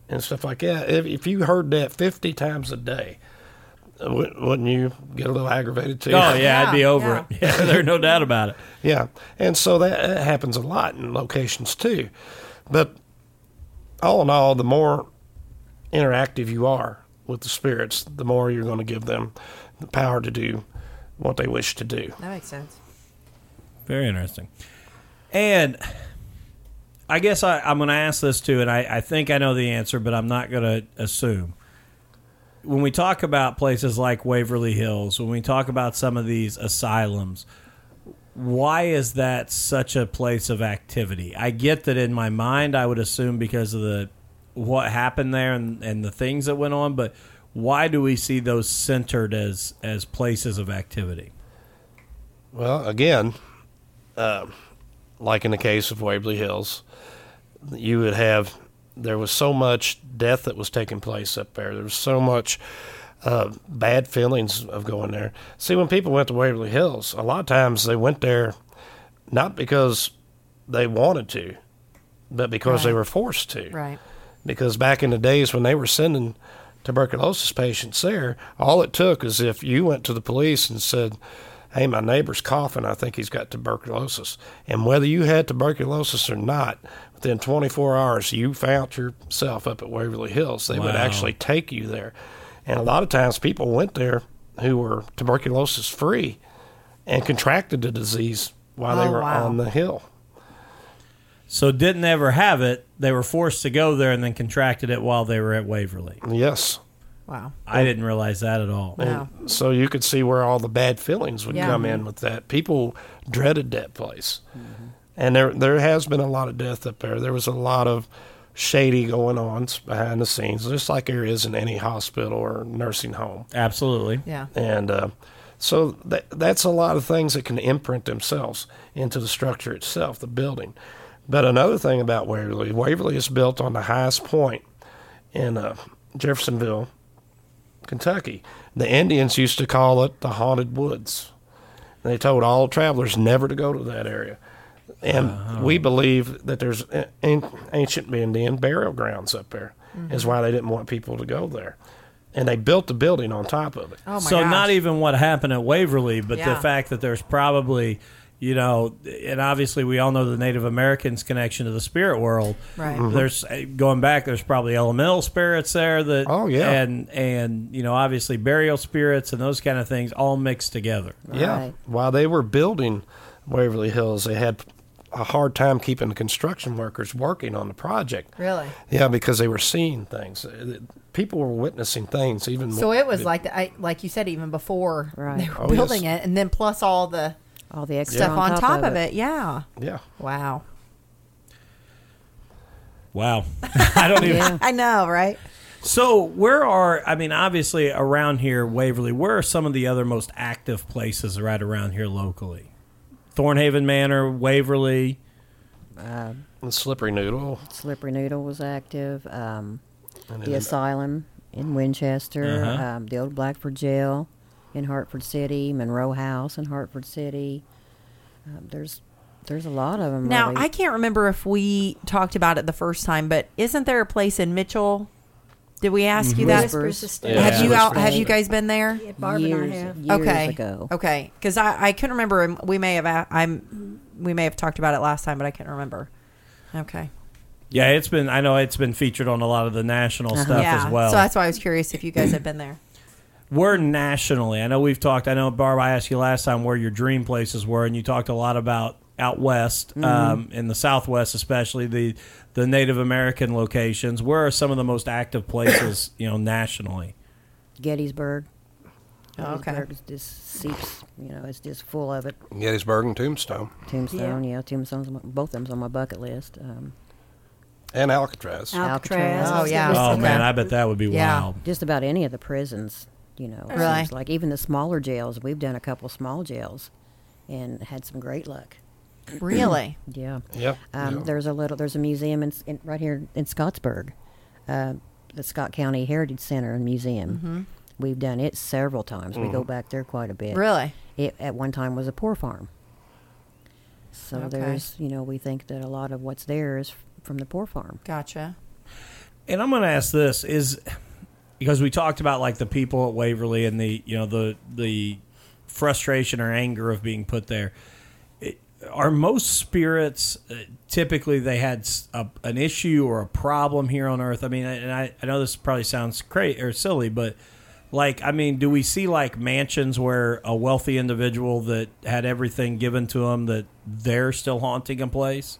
and stuff like that. If, if you heard that fifty times a day, wou- wouldn't you get a little aggravated too? Oh yeah, I'd be over yeah. it. Yeah, there's no doubt about it. Yeah, and so that, that happens a lot in locations too. But all in all, the more interactive you are with the spirits, the more you're going to give them the power to do what they wish to do. That makes sense. Very interesting. And I guess I, I'm going to ask this too, and I, I think I know the answer, but I'm not going to assume. When we talk about places like Waverly Hills, when we talk about some of these asylums, why is that such a place of activity? I get that in my mind, I would assume because of the what happened there and, and the things that went on, but why do we see those centered as as places of activity? Well, again, uh, like in the case of Waverly Hills, you would have there was so much death that was taking place up there. There was so much uh, bad feelings of going there. See, when people went to Waverly Hills, a lot of times they went there not because they wanted to, but because they were forced to Right. because back in the days when they were sending tuberculosis patients there, all it took is if you went to the police and said, Hey, my neighbor's coughing. I think he's got tuberculosis. And whether you had tuberculosis or not, within 24 hours, you found yourself up at Waverly Hills. They would actually take you there. And a lot of times people went there who were tuberculosis free and contracted the disease while they Oh, were wow. on the hill. So didn't ever have it. They were forced to go there and then contracted it while they were at Waverly. Yes. Wow. I didn't realize that at all. Wow. So you could see where all the bad feelings would Yeah. come in with that. People dreaded that place, Mm-hmm. And there there has been a lot of death up there. There was a lot of shady going on behind the scenes, just like there is in any hospital or nursing home. Absolutely. Yeah. And uh, so that, that's a lot of things that can imprint themselves into the structure itself, the building. But another thing about Waverly, Waverly is built on the highest point in uh, Jeffersonville, Kentucky. The Indians used to call it the Haunted Woods. They told all travelers never to go to that area. And we believe that there's an- ancient Indian burial grounds up there. Is why they didn't want people to go there. And they built the building on top of it. Oh my so gosh. not even what happened at Waverly, but the fact that there's probably, you know, and obviously we all know the Native Americans' connection to the spirit world. Right. Mm-hmm. There's uh, going back. There's probably elemental spirits there that. Oh, yeah. And and you know obviously burial spirits and those kind of things all mixed together. Yeah. Right. While they were building Waverly Hills, they had a hard time keeping the construction workers working on the project. Really. Yeah, because they were seeing things. Uh, People were witnessing things even So more. it was like the, I, like you said even before Right. they were Oh, building yes. it, and then plus all the All the extra stuff on top, of it. Yeah. Yeah. Wow. Wow. I don't even. Yeah. I know, right? So where are I mean obviously around here Waverly where are some of the other most active places right around here locally? Thornhaven Manor, Waverly. Uh, The slippery noodle. Slippery Noodle was active. Um, the Asylum in Winchester. Uh-huh. Um, the old Blackford Jail in Hartford City. Monroe House in Hartford City. Um, there's there's a lot of them. Now really. I can't remember if we talked about it the first time, but isn't there a place in Mitchell? Did we ask you that? Whispers. Whispers Yeah. Have you out? Have you guys been there? Yeah, Barb years, and I have. years okay. ago. Okay. Because I, I couldn't remember. We may have. I'm We may have talked about it last time, but I can't remember. Okay. Yeah, it's been I know it's been featured on a lot of the national stuff yeah. as well. So that's why I was curious if you guys had been there. We're nationally. I know we've talked. I know Barb. I asked you last time where your dream places were, and you talked a lot about out west, Mm-hmm. um, in the Southwest, especially the the Native American locations. Where are some of the most active places, you know, nationally? Gettysburg. Oh, okay. Gettysburg just seeps. You know, it's just full of it. Gettysburg and Tombstone. Tombstone, yeah, Tombstone's my- both of them's on my bucket list. Um, And Alcatraz. Alcatraz. Oh, yeah. Oh Okay. man, I bet that would be Yeah. wild. just about any of the prisons, you know. Really? Like even the smaller jails, we've done a couple small jails, and had some great luck. Really? Yeah. Yeah. Um, yep. There's a little. There's a museum in, in right here in Scottsburg, uh, the Scott County Heritage Center and Museum. We've done it several times. We go back there quite a bit. Really? It at one time was a poor farm. So Okay. there's, you know, we think that a lot of what's there is from the poor farm. Gotcha. And I'm going to ask this is because we talked about like the people at Waverly and the you know the the frustration or anger of being put there. Are most spirits uh, typically they had a, an issue or a problem here on Earth? I mean, and I, I know this probably sounds crazy or silly, but like I mean, do we see like mansions where a wealthy individual that had everything given to them that they're still haunting a place?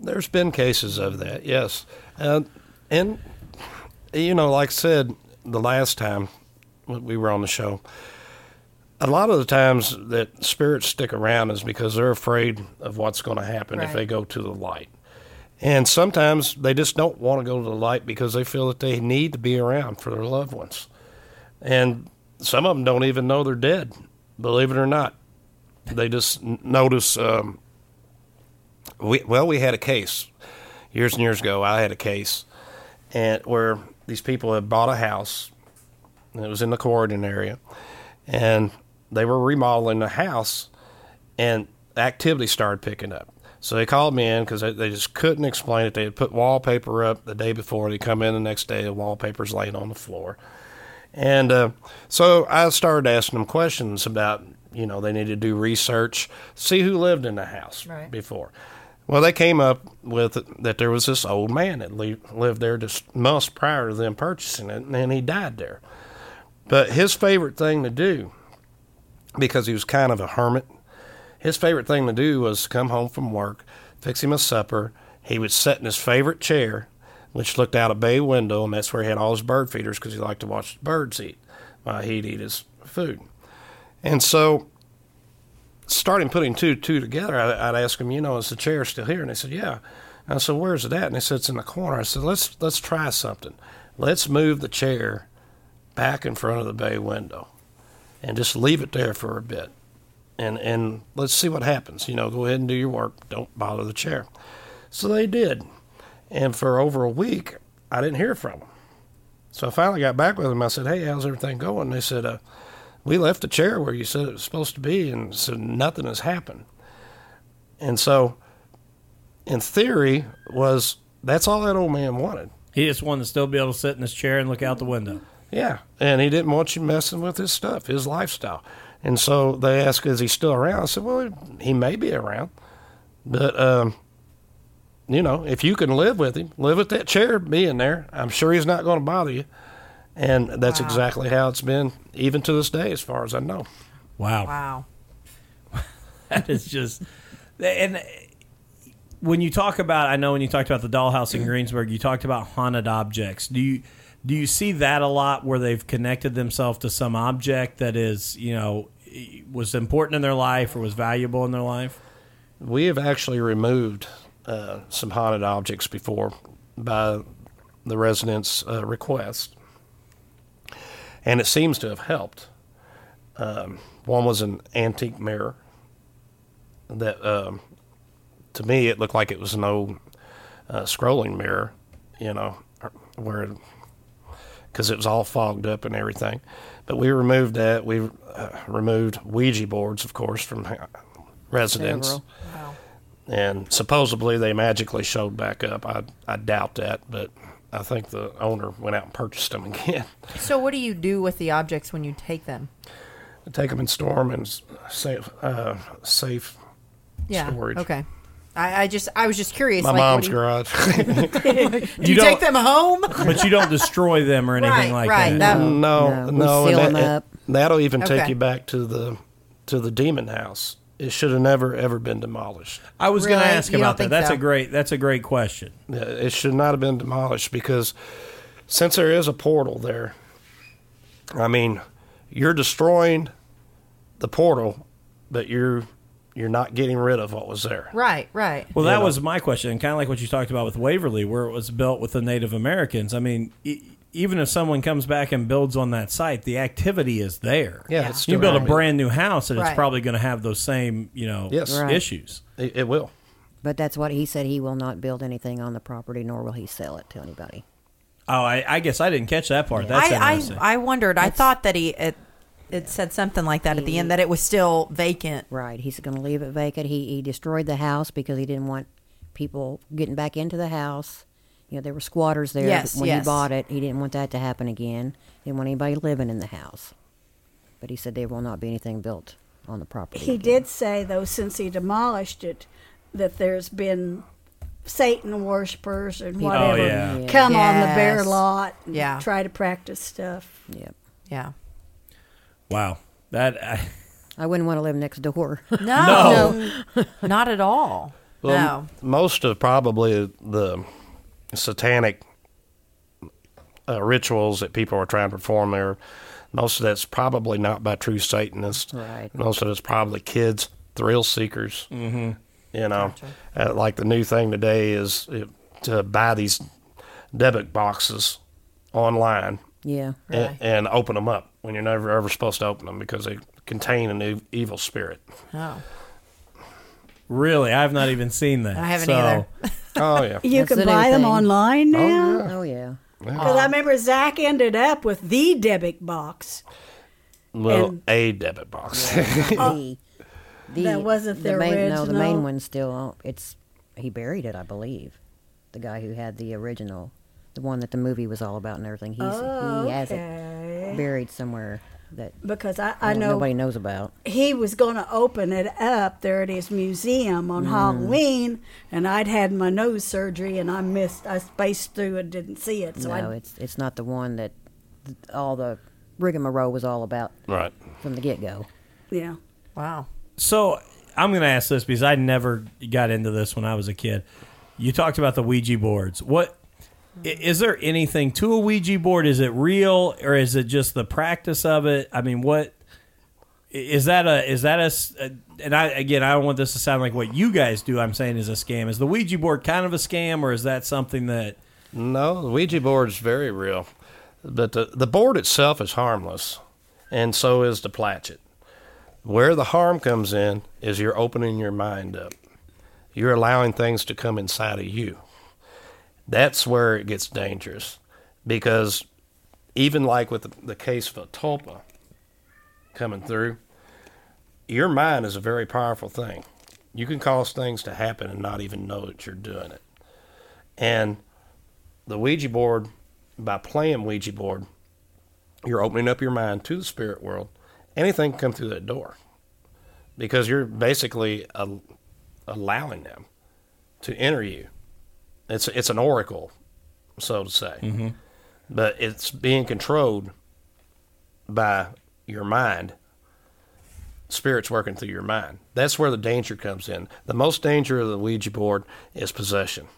There's been cases of that, yes. Uh, and, you know, like I said the last time we were on the show, a lot of the times that spirits stick around is because they're afraid of what's going to happen if they go to the light. And sometimes they just don't want to go to the light because they feel that they need to be around for their loved ones. And some of them don't even know they're dead, believe it or not. They just notice um, we well we had a case years and years ago i had a case and where these people had bought a house and it was in the Corydon area and they were remodeling the house and activity started picking up so they called me in because they, they just couldn't explain it they had put wallpaper up the day before they come in the next day the wallpaper's laying on the floor and uh, so I started asking them questions about, you know, they needed to do research, see who lived in the house Right. before. Well, they came up with that there was this old man that li- lived there just months prior to them purchasing it, and he died there. But his favorite thing to do because he was kind of a hermit. His favorite thing to do was come home from work, fix him a supper. He would sit in his favorite chair, which looked out a bay window, and that's where he had all his bird feeders because he liked to watch the birds eat while he'd eat his food. And so, starting putting two two together, I, I'd ask him, you know, is the chair still here? And they said, yeah. And I said, where's it at? And they said, it's in the corner. I said, let's let's try something. Let's move the chair back in front of the bay window, and just leave it there for a bit, and and let's see what happens. You know, go ahead and do your work. Don't bother the chair. So they did, and for over a week, I didn't hear from them. So I finally got back with them. I said, "Hey, how's everything going?" And they said, uh, "We left the chair where you said it was supposed to be, and so nothing has happened." And so, in theory, was that's all that old man wanted. He just wanted to still be able to sit in his chair and look out the window. Yeah, and he didn't want you messing with his stuff, his lifestyle. And so they asked, "Is he still around?" I said, "Well, he may be around, but um, you know, if you can live with him, live with that chair being there. I'm sure he's not going to bother you." And that's Wow. exactly how it's been, even to this day, as far as I know. Wow. Wow. that is just and when you talk about i know when you talked about the dollhouse in greensburg you talked about haunted objects do you do you see that a lot where they've connected themselves to some object that is you know was important in their life or was valuable in their life We have actually removed uh, some haunted objects before by the residents' uh, request, and it seems to have helped. Um, one was an antique mirror that, um, to me, it looked like it was an old uh, scrolling mirror, you know, where because it was all fogged up and everything. But we removed that. We uh, removed Ouija boards, of course, from uh, residents Wow. and supposedly they magically showed back up. I I doubt that, but I think the owner went out and purchased them again. So, what do you do with the objects when you take them? Take them and store them in safe uh, safe Yeah. storage. Okay. I, I just I was just curious. My like, mom's what do you, garage. do you don't- take them home? but you don't destroy them or anything Right, like right. that That- no, No, we no, seal and 'em that, up. that'll even take Okay. you back to the to the demon house. It should have never ever been demolished. i was going to Really? ask You don't about that think that's so? a great that's a great question Yeah, It should not have been demolished because since there is a portal there, I mean, you're destroying the portal, but you're you're not getting rid of what was there. right. Right. Well, You that know. was my question, kind of like what you talked about with Waverly, where it was built with the Native Americans. I mean, e- even if someone comes back and builds on that site, the activity is there. Yeah, Yeah. it's you still build a brand new house, and it's probably going to have those same, you know, Yes. Right. issues. It, it will. But that's what he said. He will not build anything on the property, nor will he sell it to anybody. Oh, I, I guess I didn't catch that part. That's I, I interesting. I wondered. I thought that he it, it said something like that at the end that it was still vacant. Right. He's going to leave it vacant. He he destroyed the house because he didn't want people getting back into the house. You know, there were squatters there Yes, when yes. he bought it. He didn't want that to happen again. He Didn't want anybody living in the house. But he said there will not be anything built on the property. He again. did say, though, since he demolished it, that there's been Satan worshippers and whatever Oh, yeah. Yeah. come on the bare Yes. lot and Yeah. try to practice stuff. Yep. Yeah. Wow, that I, I wouldn't want to live next door. No. not at all. Well, no. m- most of probably the satanic uh, rituals that people are trying to perform there, most of that's probably not by true Satanists. Right. Most of it's probably kids, thrill seekers. Mm-hmm. You know, uh, like the new thing today is uh, to buy these dybbuk boxes online yeah. and, Right. and open them up when you're never ever supposed to open them because they contain an ev- evil spirit. Oh. really, I have not even seen that. I haven't So, either. Oh yeah. You That's can buy them thing. online oh, now. yeah. Oh yeah. Because I remember Zach ended up with the dybbuk box. Well, And- a dybbuk box. the, oh, the, That wasn't the main, No, the main original? one's still. It's he buried it, I believe. The guy who had the original, the one that the movie was all about and everything. He's Oh, he has it buried somewhere that Because I, I know nobody knows about. he was going to open it up there at his museum on mm-hmm. Halloween, and I'd had my nose surgery, and I missed, I spaced through and didn't see it. So no, I, it's it's not the one that all the rigmarole was all about right. from the get go. Yeah. Wow. So I'm going to ask this because I never got into this when I was a kid. You talked about the Ouija boards. What i- is there anything to a Ouija board? Is it real or is it just the practice of it? I mean, what is that a is that a and I again I don't want this to sound like what you guys do. I'm saying is a scam. Is the Ouija board kind of a scam or is that something that No, the Ouija board is very real, but the the board itself is harmless, and so is the planchette. Where the harm comes in is you're opening your mind up. You're allowing things to come inside of you. That's where it gets dangerous, because even like with the, case of a tulpa coming through, your mind is a very powerful thing. You can cause things to happen and not even know that you're doing it. And the Ouija board, by playing Ouija board, you're opening up your mind to the spirit world. Anything can come through that door because you're basically a, allowing them to enter you. It's it's an oracle, so to say, mm-hmm. but it's being controlled by your mind. Spirits working through your mind. That's where the danger comes in. The most danger of the Ouija board is possession.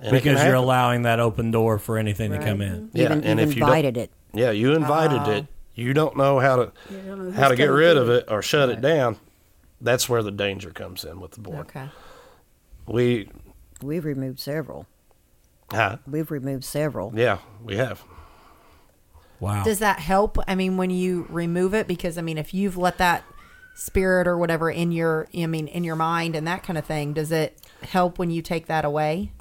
And because you're allowing that open door for anything to come in? Yeah, even and even if you don't- invited it. Yeah, you invited it. You don't know how to know how to get rid of it or shut it down. That's where the danger comes in with the board. Okay. We, We've removed several. huh? We've removed several. Yeah, we have. Wow. Does that help? I mean, when you remove it, because I mean, if you've let that spirit or whatever in your, I mean, in your mind and that kind of thing, does it help when you take that away?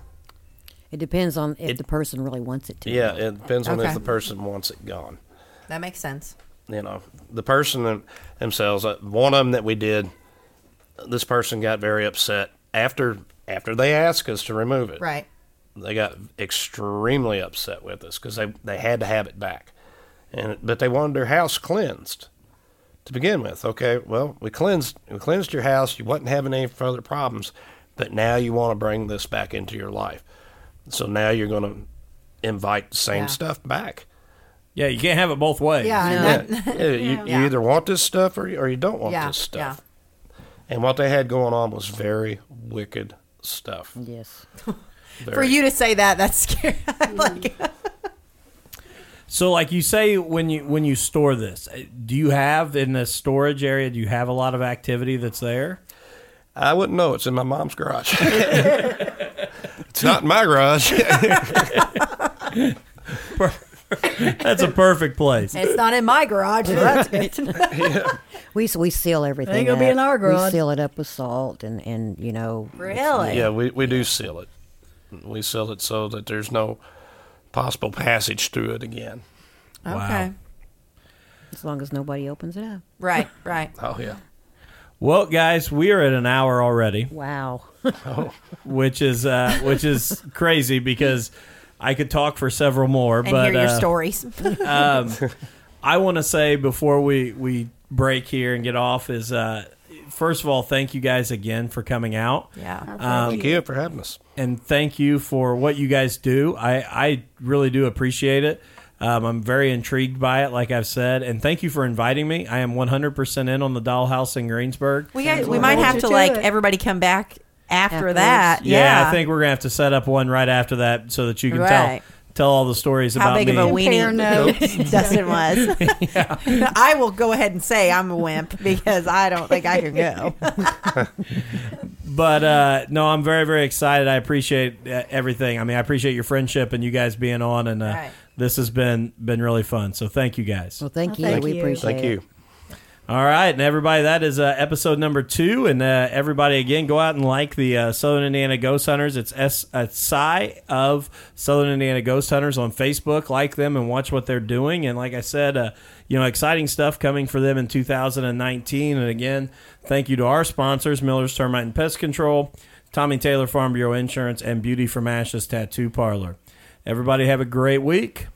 It depends on if It- the person really wants it to. Yeah, it depends on Okay. if the person wants it gone. That makes sense. You know, the person them- themselves. uh, One of them that we did, this person got very upset after after they asked us to remove it. Right. they got extremely upset with us because they, they had to have it back and but they wanted their house cleansed to begin with okay well we cleansed we cleansed your house you wasn't having any further problems but now you want to bring this back into your life so now you're going to invite the same Yeah. stuff back yeah, you can't have it both ways. Yeah. yeah, that- yeah, you, you either want this stuff or you, or you don't want Yeah, this stuff and what they had going on was very wicked stuff Yes. For you to say that, that's scary. like, So, like you say, when you when you store this, uh, do you have in the storage area? Do you have a lot of activity that's there? I wouldn't know. It's in my mom's garage. it's not in my garage. That's a perfect place. it's not in my garage. so that's good. We we seal everything. Ain't gonna be up. in our garage. We seal it up with salt and and you know. Really? yeah, we, we do seal it. We seal it so that there's no possible passage through it again. Okay. As long as nobody opens it up. Right. Right. Oh yeah. Well, guys, we are at an hour already, Wow. which is uh, which is crazy because I could talk for several more. And but hear your uh, stories. um, I want to say before we we break here and get off is uh, first of all, thank you guys again for coming out. yeah. Um, Thank you for having us. and thank you for what you guys do. I, I really do appreciate it. Um, I'm very intrigued by it, like I've said, and thank you for inviting me. I am 100% in on the dollhouse in Greensburg. We got, we might have to to like it. everybody come back after Afterwards. that. Yeah, Yeah. I think we're gonna have to set up one right after that so that you can Right. tell tell all the stories how about big me. of a weenie. Dustin was. I will go ahead and say I'm a wimp because I don't think I can go. But uh, no, I'm very very excited. I appreciate uh, everything. I mean, I appreciate your friendship and you guys being on, and uh, Right. this has been been really fun. So thank you guys. Well, thank you. thank we you. appreciate Thank it. you. All right, and everybody, that is uh, episode number two. And uh, everybody, again, go out and like the uh, Southern Indiana Ghost Hunters. It's S uh, Psy of Southern Indiana Ghost Hunters on Facebook. Like them and watch what they're doing. And like I said, uh, you know, exciting stuff coming for them in 2019. And again, thank you to our sponsors: Miller's Termite and Pest Control, Tommy Taylor Farm Bureau Insurance, and Beauty from Ashes Tattoo Parlor. Everybody, have a great week.